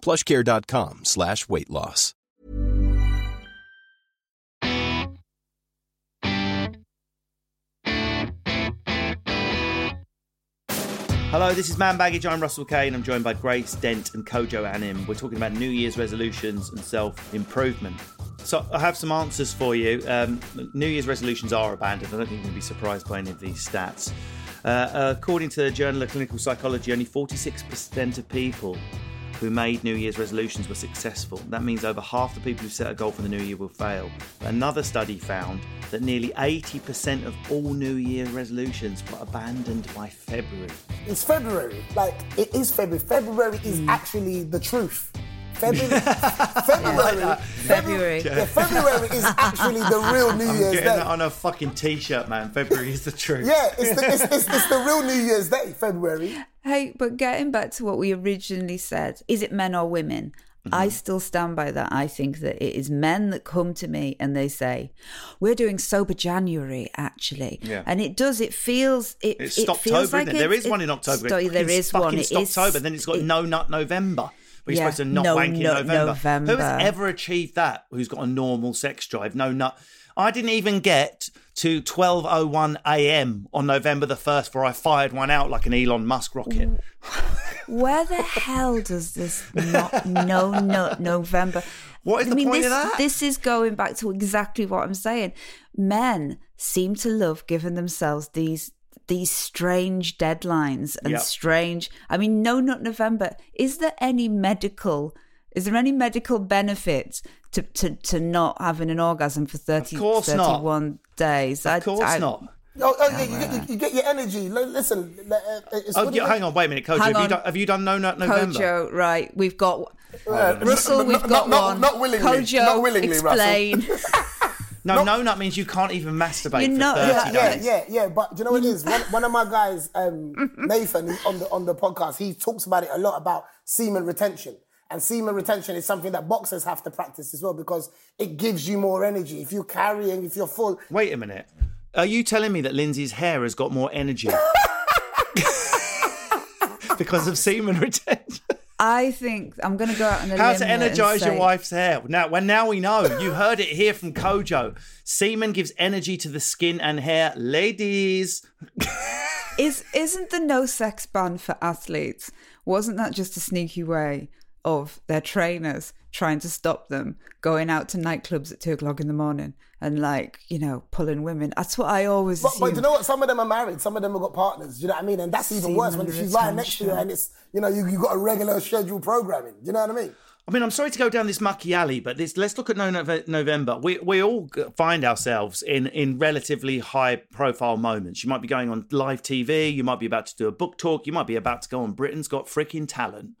plushcare.com slash weight loss. Hello, this is Man Baggage. I'm Russell Kane. I'm joined by Grace Dent and Kojo Anim. We're talking about New Year's resolutions and self improvement. So, I have some answers for you. Um, New Year's resolutions are abandoned. I don't think you're going to be surprised by any of these stats. Uh, according to the Journal of Clinical Psychology, only 46% of people who made New Year's resolutions were successful. That means over half the people who set a goal for the new year will fail. Another study found that nearly 80% of all New Year resolutions were abandoned by February. It's February. Like, it is February. February is mm. actually the truth. February, February, February. yeah, February is actually the real New I'm Year's getting Day. that on a fucking t-shirt, man. February is the truth. Yeah, it's the, it's, it's, it's the real New Year's Day, February. Hey, but getting back to what we originally said, is it men or women? Mm-hmm. I still stand by that. I think that it is men that come to me and they say, "We're doing sober January, actually," Yeah. and it does. It feels. It, It's it Stoptober, feels like isn't it? There it's- one in October. sto- there It's is one. It is- Stoptober. Then it's got it- No Nut November. Where you're Yeah, supposed to not no wank in nut November. Who has ever achieved that? Who's got a normal sex drive? No nut. I didn't even get to 12:01 a.m. on November the first, before I fired one out like an Elon Musk rocket. Where the hell does this not no no November? What is the point this, of that? This is going back to exactly what I'm saying. Men seem to love giving themselves these these strange deadlines and Yep. strange. I mean, no, not November. Is there any medical? Is there any medical benefit to to, to not having an orgasm for 30, Of course not. 31 days? Of course not. Oh, oh yeah, you, get, you, you get your energy. Listen, uh, it's Oh, yeah, hang on, wait a minute, Coach. Hang Have you, done, have you done No Nut November? Kojo, right? We've got Uh, Russell. We've not- got not- one. Not willingly. Kojo, not willingly, explain. Russell. No, no nut means you can't even masturbate You're for not- 30 yeah, yeah, yeah, yeah. But do you know what it is? One, one of my guys, um, Nathan, on the on the podcast, he talks about it a lot about semen retention. And semen retention is something that boxers have to practice as well because it gives you more energy. If you're carrying, if you're full, Wait a minute. Are you telling me that Lindsay's hair has got more energy? because of semen retention. I think I'm going to go out and How to energize your say- wife's hair? Now, well, now we know. You heard it here from Kojo. Semen gives energy to the skin and hair. Ladies, Is isn't the no sex ban for athletes? Wasn't that just a sneaky way of their trainers trying to stop them going out to nightclubs at two o'clock in the morning and like you know pulling women? That's what I always But, but you know what? Some of them are married. Some of them have got partners. Do you know what I mean? And that's even worse when she's lying next to you and it's you know you you got a regular scheduled programming. Do you know what I mean? I mean, I'm sorry to go down this mucky alley, but this, let's look at no Nove- November. We we all find ourselves in in relatively high profile moments. You might be going on live TV. You might be about to do a book talk. You might be about to go on Britain's Got Freaking Talent.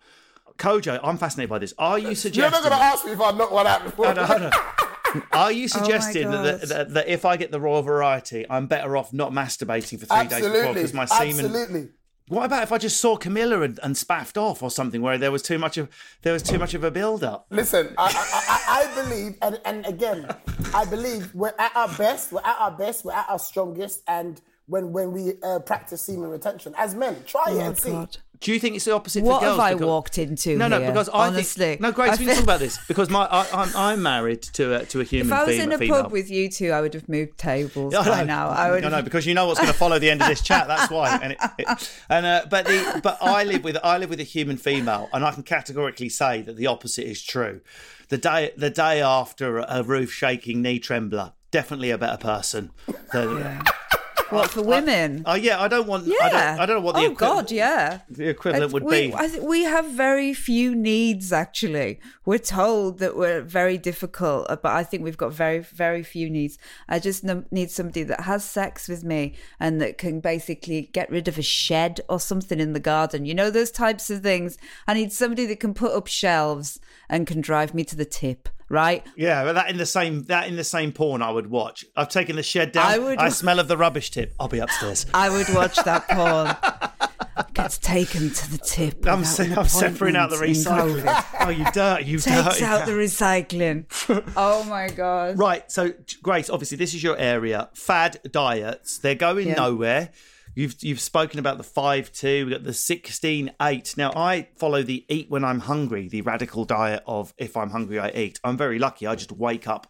Kojo, I'm fascinated by this. Are you suggesting? You're suggesting? not going to ask me if I've not one out before. Hold on, hold on. Are you oh suggesting that, that, that if I get the Royal Variety, I'm better off not masturbating for three days before because my semen? Absolutely. What about if I just saw Camilla and, and spaffed off or something where there was too much of there was too much of a build up? Listen, I, I, I, I believe, and, and again, I believe we're at our best, we're at our best, we're at our strongest, and when when we uh, practice semen retention as men, try it Oh, and see. Do you think it's the opposite What for girls? have I Because- walked into No, no, here? because I honestly, think no, Grace. I we can feel- talk about this because my I, I'm I'm married to a to a human. If I was fem- in a female. pub with you two, I would have moved tables I by know. now. I would. I know because you know what's going to follow the end of this chat. That's why. And, it, it- and uh, but the but I live with I live with a human female, and I can categorically say that the opposite is true. The day the day after a roof shaking knee trembler, definitely a better person. Than, What for women? Oh yeah, I don't want. yeah. I don't, I don't know what the oh equi- God, yeah. the equivalent would we, be. I think we have very few needs. Actually, we're told that we're very difficult, uh, but I think we've got very, very few needs. I just n- need somebody that has sex with me and that can basically get rid of a shed or something in the garden. You know those types of things. I need somebody that can put up shelves and can drive me to the tip. Right? Yeah, but that in the same that in the same porn I would watch. I've taken the shed down. I would, I, smell of the rubbish tip. I'll be upstairs. I would watch that porn. Gets taken to the tip. I'm, se- I'm separating out the recycling. Oh, you dirt, you Takes dirty out the recycling. oh my god! Right, so Grace, obviously this is your area. Fad diets, they're going Yeah. nowhere. You've you've spoken about the five two, we've got the sixteen eight. Now I follow the eat when I'm hungry, the radical diet of if I'm hungry I eat. I'm very lucky. I just wake up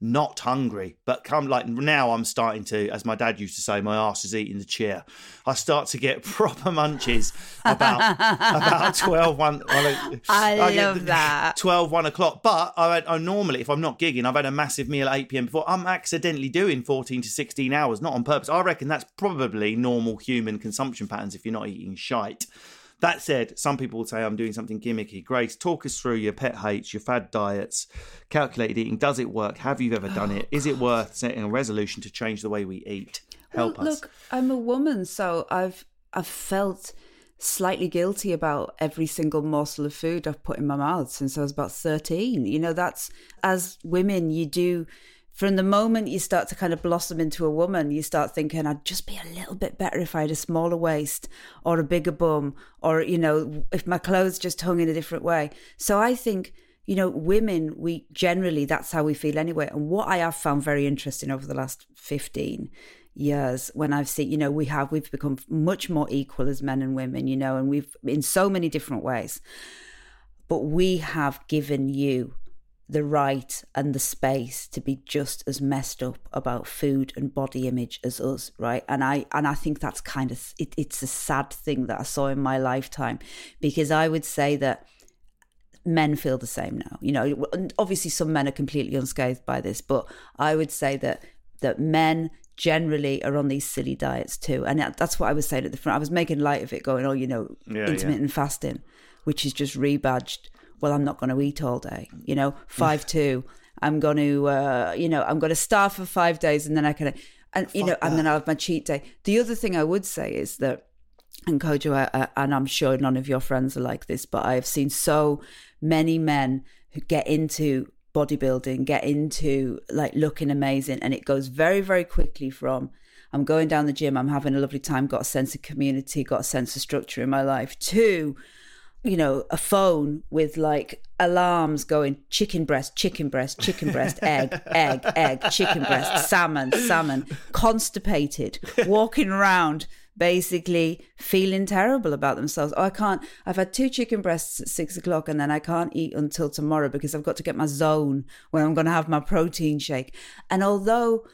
not hungry, but come like now I'm starting to, as my dad used to say, my ass is eating the chair. I start to get proper munches about about 12, 1. well, I get love that. 12, 1 o'clock. But I, I normally, if I'm not gigging, I've had a massive meal at 8 p.m. before. I'm accidentally doing 14 to 16 hours, not on purpose. I reckon that's probably normal human consumption patterns if you're not eating shite. That said, some people would say I'm doing something gimmicky. Grace, talk us through your pet hates, your fad diets, calculated eating. Does it work? Have you ever done it? Is it worth setting a resolution to change the way we eat? Help Well, us. Look, I'm a woman, so I've I've felt slightly guilty about every single morsel of food I've put in my mouth since I was about 13. You know, that's as women, you do. From the moment you start to kind of blossom into a woman, you start thinking, I'd just be a little bit better if I had a smaller waist or a bigger bum, or, you know, if my clothes just hung in a different way. So I think you know, women, we generally, that's how we feel anyway. And what I have found very interesting over the last 15 years, when I've seen, you know, we have, we've become much more equal as men and women, you know, and we've in so many different ways. But we have given you the right and the space to be just as messed up about food and body image as us right and i and i think that's kind of it, it's a sad thing that i saw in my lifetime because i would say that men feel the same now. You know, and obviously some men are completely unscathed by this, but I would say that that men generally are on these silly diets too, and that's what I was saying at the front. I was making light of it, going, "Oh, you know, Yeah, intermittent fasting, which is just rebadged. Well, I'm not going to eat all day. You know, five two. I'm going to, uh, you know, I'm going to starve for five days, and then I can, and you know, and then I have my cheat day. The other thing I would say is that and Kojo, I- I- and I'm sure none of your friends are like this, but I've seen so many men who get into bodybuilding, get into like looking amazing, and it goes very, very quickly from I'm going down the gym, I'm having a lovely time, got a sense of community, got a sense of structure in my life, to you know, a phone with like alarms going chicken breast, chicken breast, chicken breast, egg, egg, egg, chicken breast, salmon, salmon, constipated, walking around basically feeling terrible about themselves. Oh, I can't, I've had two chicken breasts at six o'clock and then I can't eat until tomorrow because I've got to get my zone when I'm going to have my protein shake. And although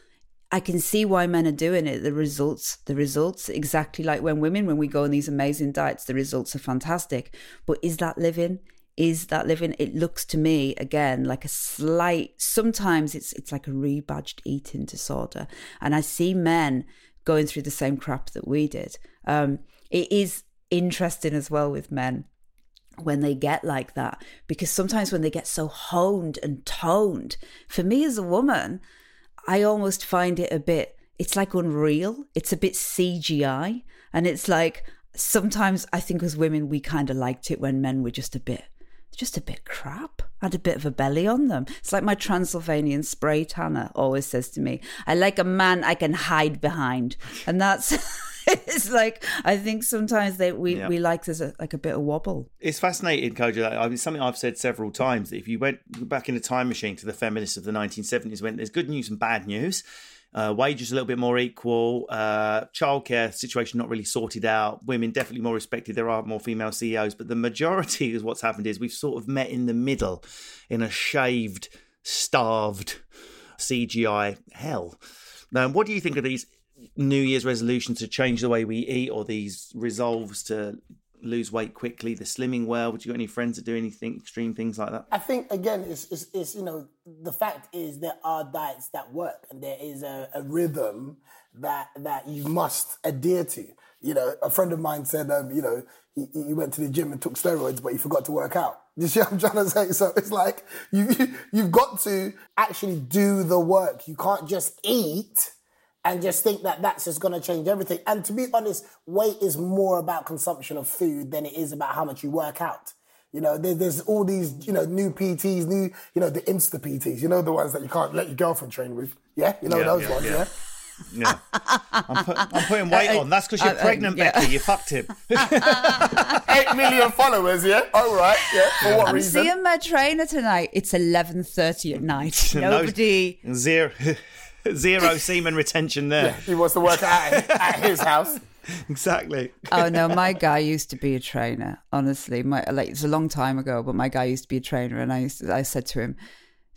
I can see why men are doing it. The results, the results, exactly like when women, when we go on these amazing diets, the results are fantastic. But is that living? Is that living? It looks to me again like a slight. Sometimes it's it's like a rebadged eating disorder, and I see men going through the same crap that we did. Um, it is interesting as well with men when they get like that because sometimes when they get so honed and toned, for me as a woman. I almost find it a bit, it's like unreal. It's a bit CGI. And it's like, sometimes I think as women, we kind of liked it when men were just a bit, just a bit crap, had a bit of a belly on them. It's like my Transylvanian spray tanner always says to me, I like a man I can hide behind. And that's, it's like, I think sometimes they, we, Yeah. we like there's a, like a bit of wobble. It's fascinating, Kojo. I mean, something I've said several times that if you went back in a time machine to the feminists of the 1970s, when there's good news and bad news, uh, wages a little bit more equal, uh, childcare situation not really sorted out, women definitely more respected. There are more female CEOs, but the majority is what's happened is we've sort of met in the middle in a shaved, starved CGI hell. Now, what do you think of these New Year's resolutions to change the way we eat, or these resolves to lose weight quickly, the slimming world? Would you got any friends that do anything extreme things like that? I think again, it's, it's, it's you know the fact is there are diets that work, and there is a, a rhythm that that you must adhere to. You know, a friend of mine said, um, you know, he, he went to the gym and took steroids, but he forgot to work out. You see what I'm trying to say? So it's like you, you you've got to actually do the work. You can't just eat and just think that that's just going to change everything. And to be honest, weight is more about consumption of food than it is about how much you work out. You know, there, there's all these, you know, new PTs, new, you know, the Insta PTs, you know, the ones that you can't let your girlfriend train with. Yeah, you know Yeah, those yeah, ones, yeah. yeah. Yeah. I'm, put, I'm putting weight on. That's because you're uh, uh, pregnant, yeah. Becky. You fucked him. Eight million followers, yeah. All right, yeah. For what I'm reason? seeing my trainer tonight. It's 11.30 at night. Nobody... Zero, zero semen retention there. He wants to work at, at his house. Exactly. oh no, my guy used to be a trainer. Honestly, my like it's a long time ago, but my guy used to be a trainer, and I used to, I said to him,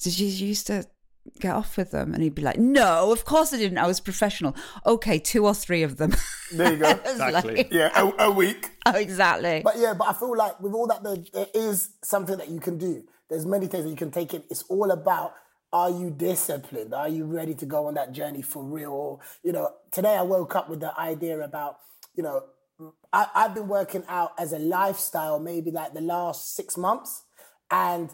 "Did you used to get off with them?" And he'd be like, "No, of course I didn't. I was professional. Okay, two or three of them." There you go. Exactly. like- Yeah, a, a week. oh, exactly. But yeah, but I feel like with all that, there, there is something that you can do. There's many things that you can take in. It's all about are you disciplined? Are you ready to go on that journey for real? Or, you know, today I woke up with the idea about, you know, I, I've been working out as a lifestyle maybe like the last six months. And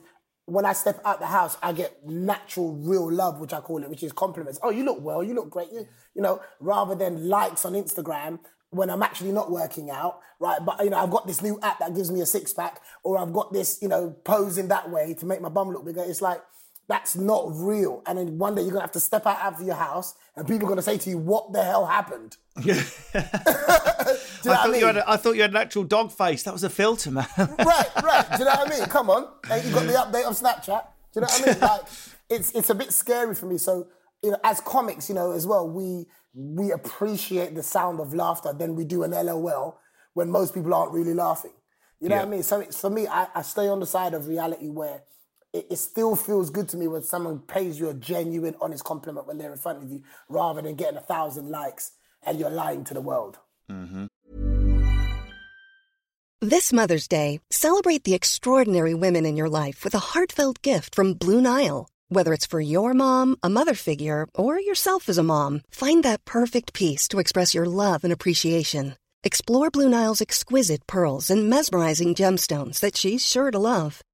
when I step out the house, I get natural, real love, which I call it, which is compliments. Oh, you look well, you look great. You, you know, rather than likes on Instagram when I'm actually not working out, right? But, you know, I've got this new app that gives me a six pack, or I've got this, you know, posing that way to make my bum look bigger. It's like, that's not real. And then one day you're gonna have to step out of your house and people are gonna say to you, what the hell happened? Know I, what I thought mean? you had a, I thought you had an actual dog face. That was a filter, man. right, right. Do you know what I mean? Come on. And you got the update on Snapchat. Do you know what I mean? Like, it's it's a bit scary for me. So, you know, as comics, you know, as well, we we appreciate the sound of laughter than we do an LOL when most people aren't really laughing. You know what I mean? So it's for me, I, I stay on the side of reality where it, it still feels good to me when someone pays you a genuine, honest compliment when they're in front of you, rather than getting a thousand likes and you're lying to the world. Mm-hmm. This Mother's Day, celebrate the extraordinary women in your life with a heartfelt gift from Blue Nile. Whether it's for your mom, a mother figure, or yourself as a mom, find that perfect piece to express your love and appreciation. Explore Blue Nile's exquisite pearls and mesmerizing gemstones that she's sure to love.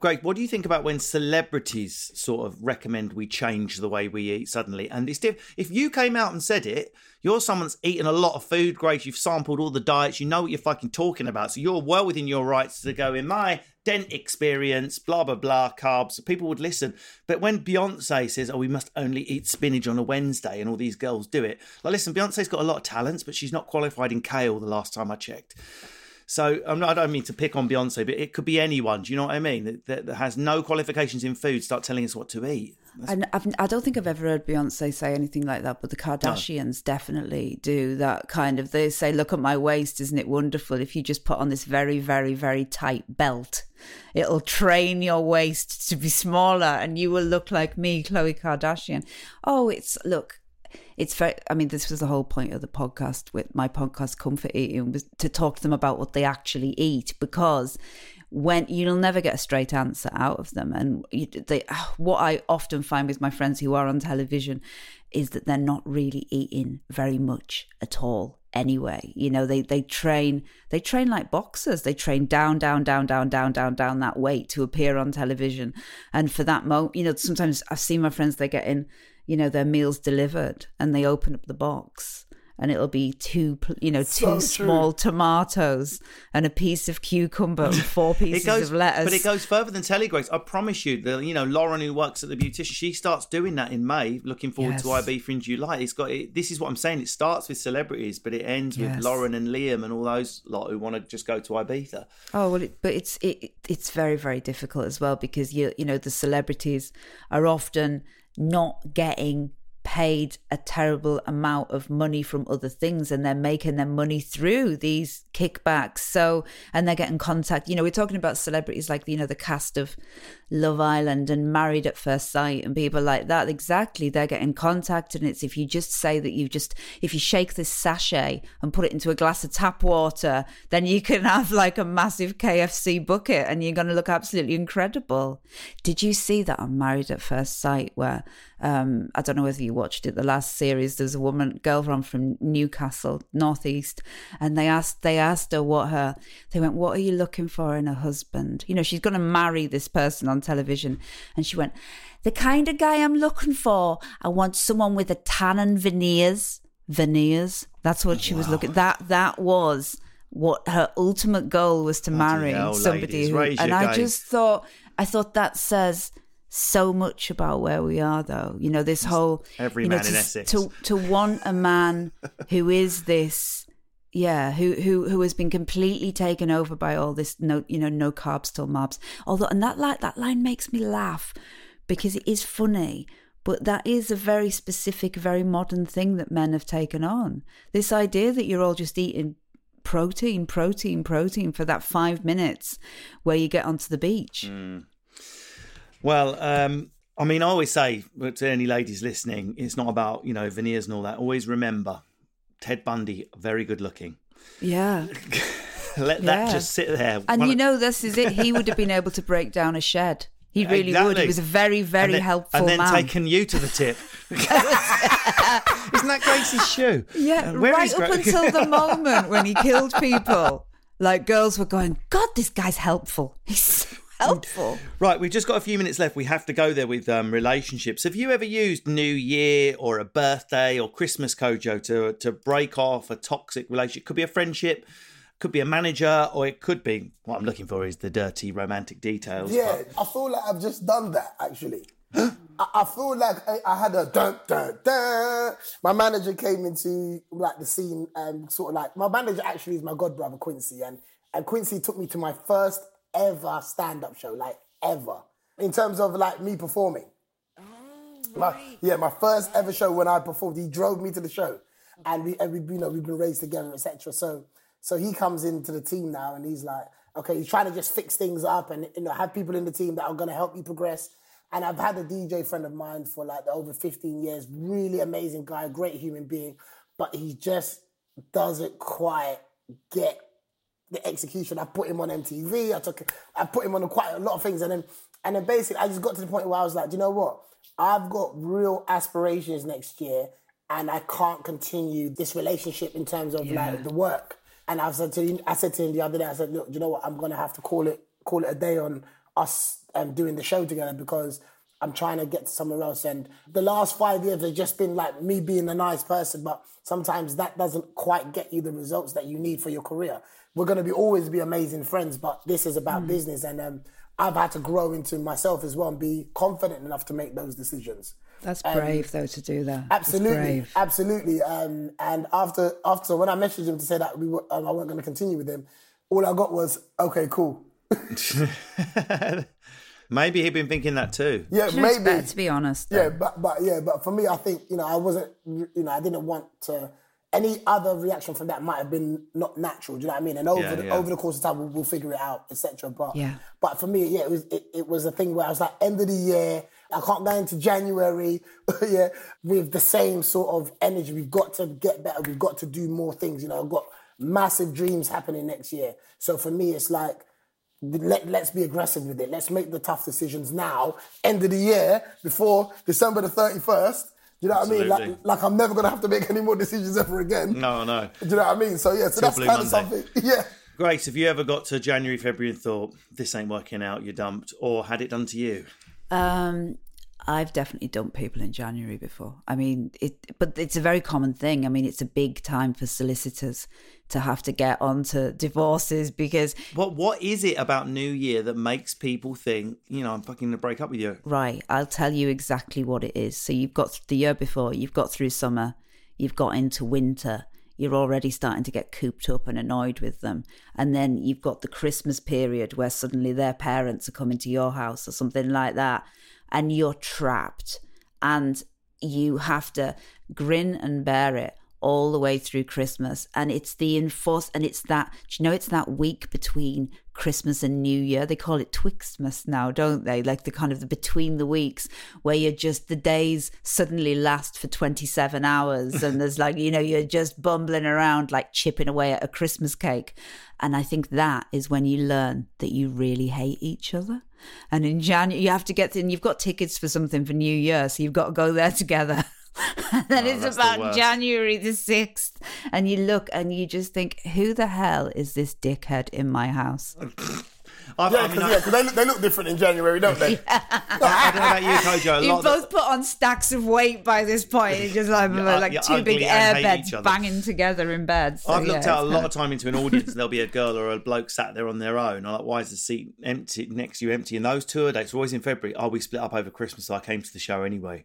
Greg, what do you think about when celebrities sort of recommend we change the way we eat suddenly? And it's diff- if you came out and said it, you're someone's eaten a lot of food, Grace. You've sampled all the diets. You know what you're fucking talking about. So you're well within your rights to go in my dent experience, blah blah blah, carbs. People would listen. But when Beyonce says, "Oh, we must only eat spinach on a Wednesday," and all these girls do it, like, listen, Beyonce's got a lot of talents, but she's not qualified in kale. The last time I checked. So I'm not, I don't mean to pick on Beyonce, but it could be anyone. Do you know what I mean? That, that, that has no qualifications in food. Start telling us what to eat. And I've, I don't think I've ever heard Beyonce say anything like that, but the Kardashians definitely do that kind of. They say, "Look at my waist, isn't it wonderful?" If you just put on this very, very, very tight belt, it'll train your waist to be smaller, and you will look like me, Khloe Kardashian. Oh, it's look. It's very. I mean, this was the whole point of the podcast with my podcast, Comfort Eating, was to talk to them about what they actually eat because when you'll never get a straight answer out of them. And they, what I often find with my friends who are on television is that they're not really eating very much at all anyway you know they they train they train like boxers they train down down down down down down down that weight to appear on television and for that moment you know sometimes i've seen my friends they get getting you know their meals delivered and they open up the box and it'll be two, you know, two true. small tomatoes and a piece of cucumber and four pieces goes, of lettuce. but it goes further than Telly Grace. I promise you, the you know Lauren who works at the beautician, she starts doing that in May. Looking forward to Yes. IB for in July. It's got it, this is what I'm saying. It starts with celebrities, but it ends with Lauren and Liam and all those lot who want to just go to Ibiza. Oh well, it, but it's it, it's very very difficult as well because you you know the celebrities are often not getting paid a terrible amount of money from other things and they're making their money through these kickbacks. So and they're getting contact you know we're talking about celebrities like you know the cast of love island and married at first sight and people like that. Exactly. They're getting contacted and it's if you just say that you just if you shake this sachet and put it into a glass of tap water then you can have like a massive kfc bucket and you're going to look absolutely incredible. Did you see that on married at first sight where um, I don't know whether you watched it. The last series, there's a woman, girl from Newcastle, northeast, and they asked they asked her what her. They went, "What are you looking for in a husband?" You know, she's going to marry this person on television, and she went, "The kind of guy I'm looking for. I want someone with a tan and veneers. Veneers. That's what she was looking. That that was." What her ultimate goal was to marry hell, somebody ladies, who, and I just thought, I thought that says so much about where we are though you know this whole every you know, man in to, Essex. to to want a man who is this yeah who who who has been completely taken over by all this no you know no carbs till Marbs although and that line that line makes me laugh because it is funny but that is a very specific very modern thing that men have taken on this idea that you're all just eating protein protein protein for that 5 minutes where you get onto the beach Mm. Well, um, I mean, I always say to any ladies listening, it's not about you know veneers and all that. Always remember, Ted Bundy, very good looking. yeah Let that Yeah. just sit there. And One you of- know, this is it. He would have been able to break down a shed. He really would. Exactly. He was a very, very then, helpful and then man. taken you to the tip. Isn't that Gracie's shoe? yeah, Uh, right up Gra- until the moment when he killed people. Like girls were going, God, this guy's helpful. He's helpful. Right, we've just got a few minutes left. We have to go there with um, relationships. Have you ever used New Year or a birthday or Christmas Kojo to to break off a toxic relationship? Could be a friendship, could be a manager, or it could be what I'm looking for is the dirty romantic details. Yeah, I feel like I've just done that actually. I, I feel like I, I had a dun dun dun. My manager came into like the scene and sort of like my manager actually is my god brother Quincy and and Quincy took me to my first ever stand up show, like ever in terms of like me performing. Oh, my, yeah, my first ever show when I performed, he drove me to the show, and we, and we you know, we've been raised together, etc. So, so he comes into the team now, and he's like, okay, he's trying to just fix things up, and you know, have people in the team that are going to help you progress. And I've had a DJ friend of mine for like over 15 years, really amazing guy, great human being, but he just doesn't quite get the execution. I put him on MTV. I took, I put him on quite a lot of things, and then, and then basically, I just got to the point where I was like, "Do you know what? I've got real aspirations next year, and I can't continue this relationship in terms of like the work." And I've said to him, I said to him the other day, I said, "Look, do you know what? I'm gonna have to call it, call it a day on us um, doing the show together because." I'm trying to get to somewhere else. And the last five years have just been like me being a nice person, but sometimes that doesn't quite get you the results that you need for your career. We're going to be always be amazing friends, but this is about business. And um, I've had to grow into myself as well and be confident enough to make those decisions. That's brave, though, to do that. Um, Absolutely, absolutely. Um, and after, after, when I messaged him to say that we were, um, I wasn't going to continue with him, all I got was, okay, cool. Maybe he'd been thinking that too. Yeah, Looks maybe. better, to be honest. Yeah, but but yeah, but for me, I think you know I wasn't you know I didn't want to. Any other reaction from that might have been not natural. Do you know what I mean? And over Yeah, the, yeah. over the course of time, we'll, we'll figure it out, etc. But Yeah. but for me, yeah, it was it, it was a thing where I was like, end of the year, I can't go into January, yeah, with the same sort of energy. We've got to get better. We've got to do more things. You know, I've got massive dreams happening next year. So for me, it's like let, let's be aggressive with it. Let's make the tough decisions now, end of the year, before December the 31st. Do you know what I mean? Like, like I'm never going to have to make any more decisions ever again. No, no. Do you know what I mean? So, yeah, so Till that's Blue kind of something. Yeah. Grace, have you ever got to January, February and thought, this ain't working out, you're dumped, or had it done to you? Um, I've definitely dumped people in January before. I mean, it, but it's a very common thing. I mean, it's a big time for solicitors to have to get onto divorces because, What What is it about New Year that makes people think, you know, I'm fucking going to break up with you? right, I'll tell you exactly what it is. So you've got the year before, you've got through summer, you've got into winter. You're already starting to get cooped up and annoyed with them. And then you've got the Christmas period where suddenly their parents are coming to your house or something like that. And you're trapped. And you have to grin and bear it all the way through Christmas. And it's the enforce and it's that you know it's that week between Christmas and New Year. They call it Twixtmas now, don't they? Like the kind of the between the weeks where you're just the days suddenly last for 27 hours and there's like, you know, you're just bumbling around like chipping away at a Christmas cake. And I think that is when you learn that you really hate each other. And in January, you have to get in, you've got tickets for something for New Year, so you've got to go there together. and then Oh, it's that's the about. January the 6th. And you look and you just think, who the hell is this dickhead in my house? I've, Yeah, I mean, because I, yeah, 'cause they, look- they look different in January, don't they? I don't know about you, Kojo. You lot of both put on stacks of weight by this point. It's just like, Yeah, like you're two big ugly air beds banging together in bed. So, I've looked yeah, out a lot kind of time into an audience, and there'll be a girl or a bloke sat there on their own. I'm like, why is the seat empty next to you empty? And those tour dates are always in February. Oh, we split up over Christmas, so I came to the show anyway.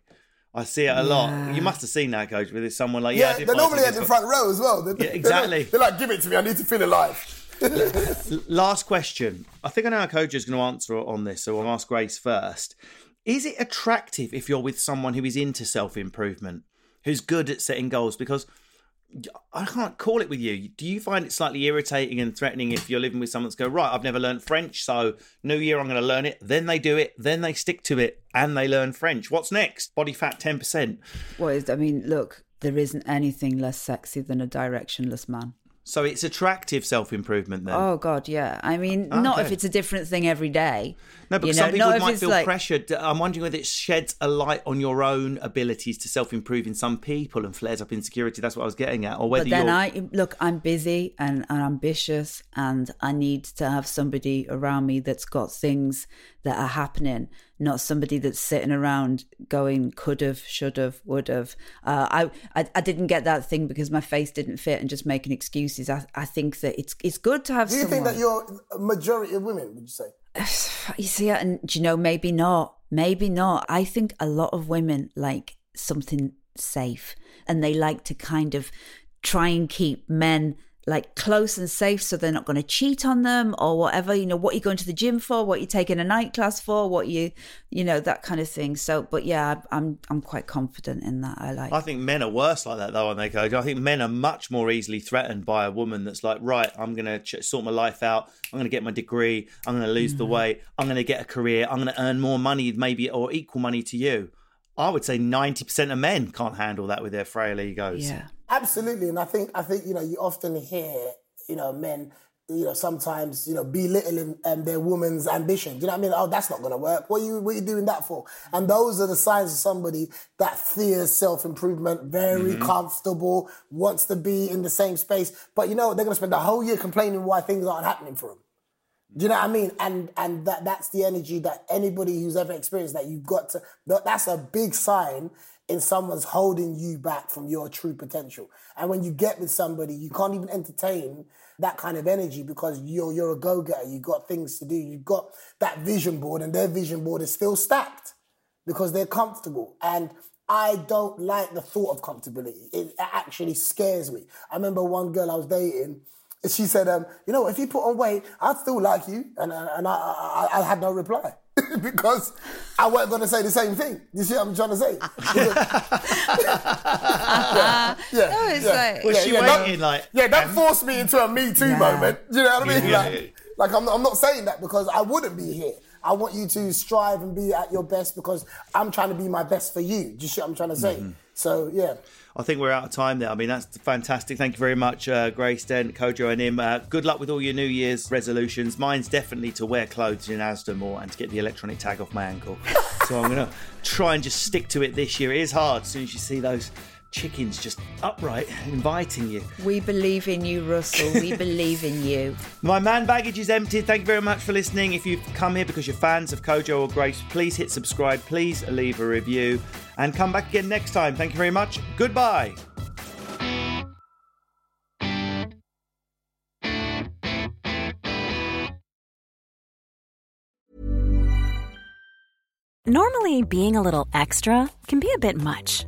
I see it a lot. You must have seen that, Coach, with someone like, yeah, I Yeah, did they're normally at tickets the for- front row as well. They're, they're exactly. like- They're like, give it to me. I need to feel alive. Last question. I think I know how Coach is going to answer on this, so I'll ask Grace first. Is it attractive if you're with someone who is into self improvement, who's good at setting goals? Because I can't call it with you. Do you find it slightly irritating and threatening if you're living with someone that's go right? I've never learned French, so New Year I'm going to learn it. Then they do it, then they stick to it, and they learn French. What's next? Body fat ten percent. Is, I mean, look, there isn't anything less sexy than a directionless man. So it's attractive self improvement then. Oh God, yeah. I mean, ah, not if it's a different thing every day. No, but you some people not might feel like- pressured. I'm wondering whether it sheds a light on your own abilities to self improve in some people and flares up insecurity. That's what I was getting at. Or whether But then you're. I look, I'm busy and, and ambitious, and I need to have somebody around me that's got things that are happening, not somebody that's sitting around going could have, should have, would have. Uh, I, I I didn't get that thing because my face didn't fit and just making excuses. I I think that it's it's good to have. Do you think that you're a majority of women, would you say? You see, and do you know, maybe not, maybe not. I think a lot of women like something safe, and they like to kind of try and keep men like close and safe, so they're not going to cheat on them or whatever. You know, what you're going to the gym for, what you're taking a night class for, what you, you know, that kind of thing. So, but yeah, I'm I'm quite confident in that. I like. I think men are worse like that, though, aren't they, Coach? I think men are much more easily threatened by a woman that's like, right, I'm going to ch- sort my life out. I'm going to get my degree. I'm going to lose Mm. the weight. I'm going to get a career. I'm going to earn more money, maybe, or equal money to you. I would say 90% of men can't handle that with their frail egos. yeah. Absolutely, and I think I think you know you often hear you know men you know sometimes you know belittling um, their woman's ambition. Do you know what I mean? Oh, that's not going to work. What are you what are you doing that for? And those are the signs of somebody that fears self improvement, very comfortable, wants to be in the same space. But you know they're going to spend the whole year complaining why things aren't happening for them. Do you know what I mean? And and that that's the energy that anybody who's ever experienced that you've got to. that- That's a big sign in someone's holding you back from your true potential. And when you get with somebody, you can't even entertain that kind of energy because you're you're a go getter. you've got things to do. You've got that vision board, and their vision board is still stacked because they're comfortable. And I don't like the thought of comfortability. It actually scares me. I remember one girl I was dating. She said, um, "You know, if you put on weight, I'd still like you," and and I, I, I had no reply. because I wasn't going to say the same thing. You see what I'm trying to say? yeah, yeah, No, it's yeah, like- Was yeah, she yeah, don't- waiting, like, Yeah, don't um, force me into a Me Too Yeah. moment. You know what I mean? Yeah. Like, like I'm, I'm not saying that because I wouldn't be here. I want you to strive and be at your best because I'm trying to be my best for you. Do you see what I'm trying to say? So yeah. I think we're out of time there. I mean, that's fantastic. Thank you very much, uh, Grace Dent, Kojo, Anim. Uh, good luck with all your New Year's resolutions. Mine's definitely to wear clothes in Asda more and to get the electronic tag off my ankle. so I'm going to try and just stick to it this year. It is hard as soon as you see those chickens just upright, inviting you. We believe in you, Russell. We believe in you. My man baggage is emptied. Thank you very much for listening. If you've come here because you're fans of Kojo or Grace, please hit subscribe, please leave a review, and come back again next time. Thank you very much. Goodbye. Normally, being a little extra can be a bit much,